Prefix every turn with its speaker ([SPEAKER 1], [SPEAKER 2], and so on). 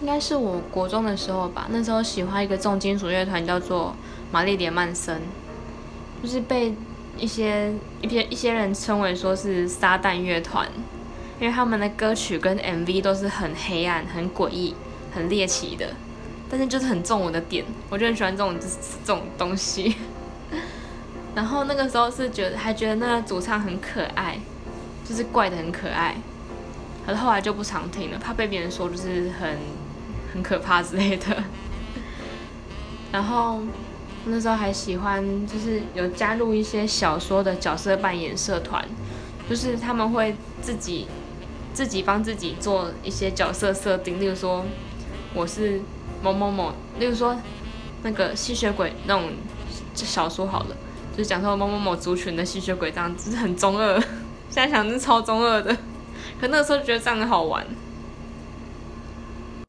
[SPEAKER 1] 应该是我国中的时候吧，那时候喜欢一个重金属乐团叫做玛丽莲曼森，就是被一些一些一些人称为说是撒旦乐团，因为他们的歌曲跟 MV 都是很黑暗、很诡异、很猎奇的，但是就是很中我的点，我就很喜欢这种这种东西。然后那个时候是觉得还觉得那个主唱很可爱，就是怪的很可爱，可是后来就不常听了，怕被别人说就是很。很可怕之类的，然后那时候还喜欢，就是有加入一些小说的角色扮演社团，就是他们会自己自己帮自己做一些角色设定，例如说我是某某某，例如说那个吸血鬼那种小说好了，就讲说某某某族群的吸血鬼这样，就是很中二，现在想是超中二的，可那个时候觉得这样很好玩。